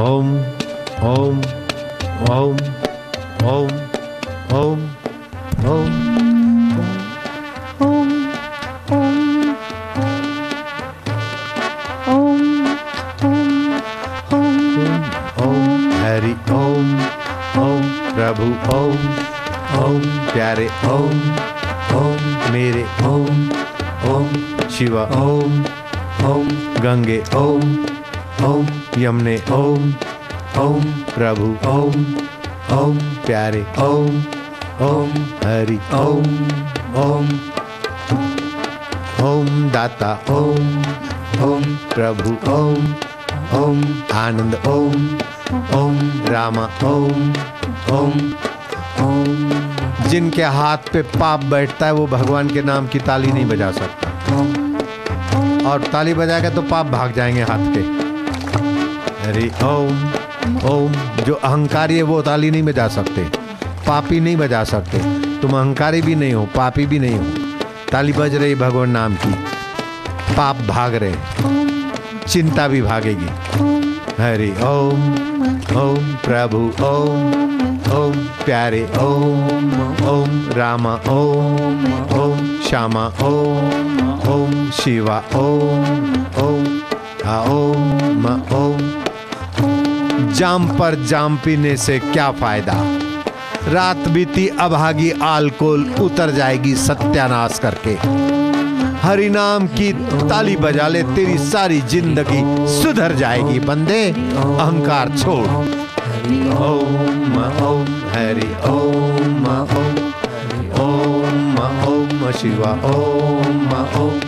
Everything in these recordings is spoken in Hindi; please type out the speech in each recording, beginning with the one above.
ओम ओम ओम ओम ओम ओम ओम हरि ओम ओम प्रभु ओम ओम प्यारे ओम ओम मेरे ओम ओम शिव ओम ओम गंगे ओम ओम यमुने ओम ओम प्रभु, ओम ओम प्यारे, ओम ओम हरि, ओम ओम ओम दाता, ओम ओम प्रभु, ओम ओम आनंद, ओम ओम रामा, ओम ओम ओम। जिनके हाथ पे पाप बैठता है, वो भगवान के नाम की ताली नहीं बजा सकता। और ताली बजाएगा तो पाप भाग जाएँगे हाथ के। अरे ओम ओम, जो अहंकारी है वो ताली नहीं बजा सकते, पापी नहीं बजा सकते। तुम अहंकारी भी नहीं हो, पापी भी नहीं हो। ताली बज रही भगवान नाम की। पाप भाग रहे चिंता भी भागेगी। हरि ओम ओम प्रभु, ओम ओम प्यारे, ओम ओम रामा, ओम ओम श्यामा, ओम ओम शिवा, ओम ओम ओम ओम। जाम पर जाम पीने से क्या फ़ायदा? रात बीती, अभागी आलकोल उतर जाएगी सत्यानाश करके। हरि नाम की ताली बजा ले, तेरी सारी ज़िंदगी सुधर जाएगी बंदे। अहंकार छोड़। ओम ओम, हरि ओम ओम। ओम ओम, शिवा, ओम ओम।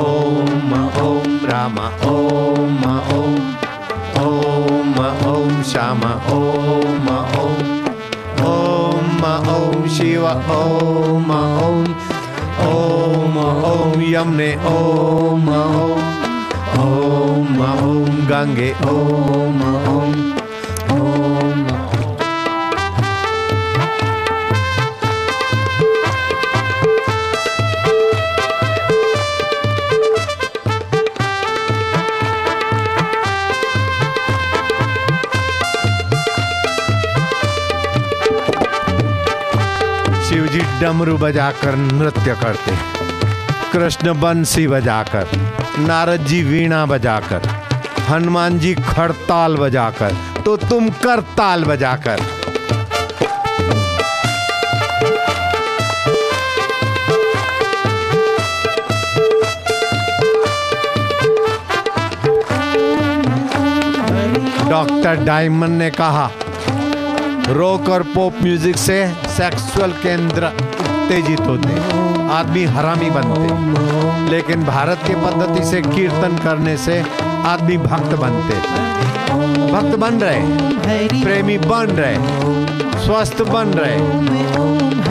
ओम ओम, रामा, ओम Shama Om Om Om Om Shiva Om Om Om Om Yamne Om Om Om Om Gange Om Om जी डमरू बजाकर नृत्य करते कृष्ण बंसी बजाकर, नारद जी वीणा बजाकर, हनुमान जी खड़ताल बजाकर तो तुम करताल बजाकर। डॉक्टर डायमंड ने कहा रॉक और पॉप म्यूज़िक से सेक्सुअल केंद्र उत्तेजित होते आदमी हरामी बनते लेकिन भारत की पद्धति से कीर्तन करने से आदमी भक्त बनते भक्त बन रहे प्रेमी बन रहे स्वस्थ बन रहे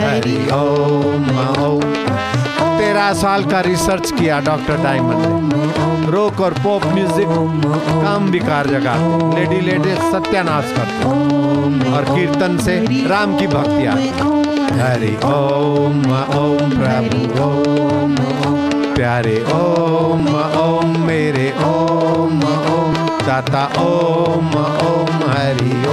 हरि ओम ओम। तेरह साल का रिसर्च किया डॉक्टर डायमंड ने। रॉक और पॉप म्यूज़िक काम विकार जगा। लेडी लेडी सत्यानाश करते और कीर्तन से राम की भक्ति आती हरि ओम ओम प्रभु, ओम। प्यारे ओम ओम मेरे, ओम ओम। दाता, ओम ओम, हरि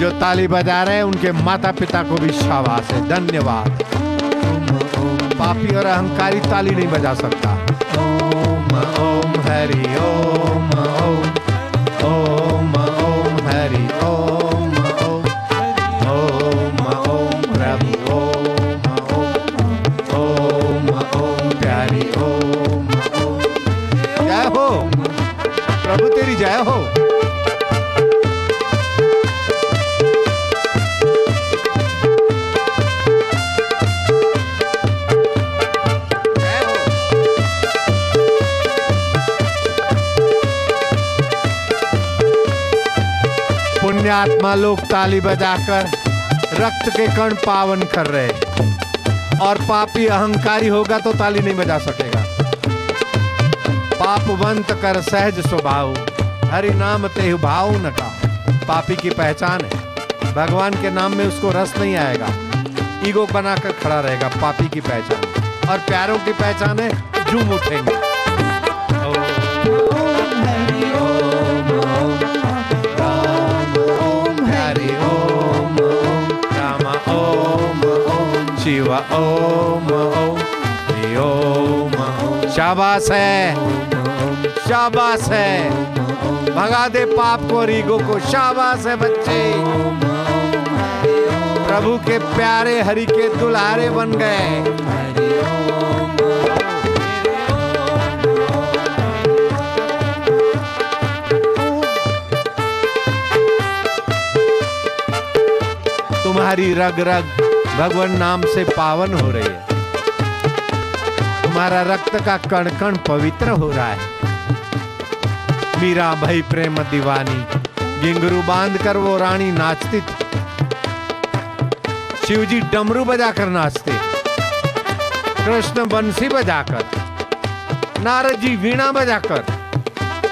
जो ताली बजा रहे हैं, उनके माता पिता को भी शाबाश है। धन्यवाद। पापी और अहंकारी ताली नहीं बजा सकता। ओम ओम, हरि, ओम ओम ओम ओम, हरि, ओम ओम ओम ओम, प्रभु ओम ओम ओम ओम, प्यारी, ओम ओम। जय हो। प्रभु तेरी जय हो। पुण्यात्मा लोग ताली बजाकर रक्त के कण पावन कर रहे हैं। और पापी अहंकारी होगा तो ताली नहीं बजा सकेगा। पापवंत कर सहज स्वभाव, हरि नाम तेहु भाव न का। पापी की पहचान है। भगवान के नाम में उसको रस नहीं आएगा। ईगो बनाकर खड़ा रहेगा, पापी की पहचान। और प्यारों की पहचान है, झूम उठेंगे। शाबाश है। शाबाश है। भगा दे पाप को और ईगो को। शाबाश है बच्चे। प्रभु के प्यारे हरि के दुल्हारे बन गए। तुम्हारी रग रग भगवान नाम से पावन हो रही है। तुम्हारा रक्त का कण कण पवित्र हो रहा है। मीरा भाई प्रेम दीवानी गिंगरू बाँध कर वो रानी नाचती थी। शिवजी डमरू बजाकर नाचते। कृष्ण बंसी बजाकर नारद जी वीणा बजाकर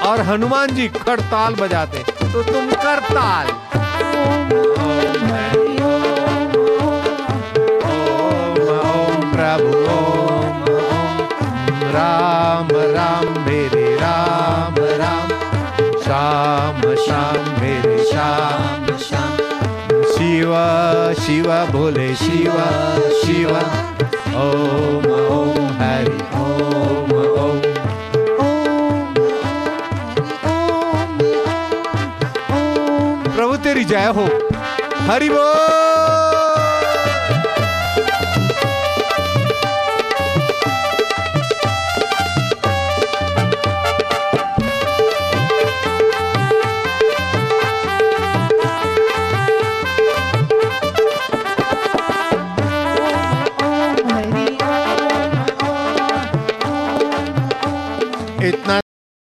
और हनुमान जी खड़ताल बजाते। तो तुम करताल। शिव, शिवा भोले शिवा शिवा। ओम ओम, हरि, ओम ओम। प्रभु तेरी जय हो। हरि बोल।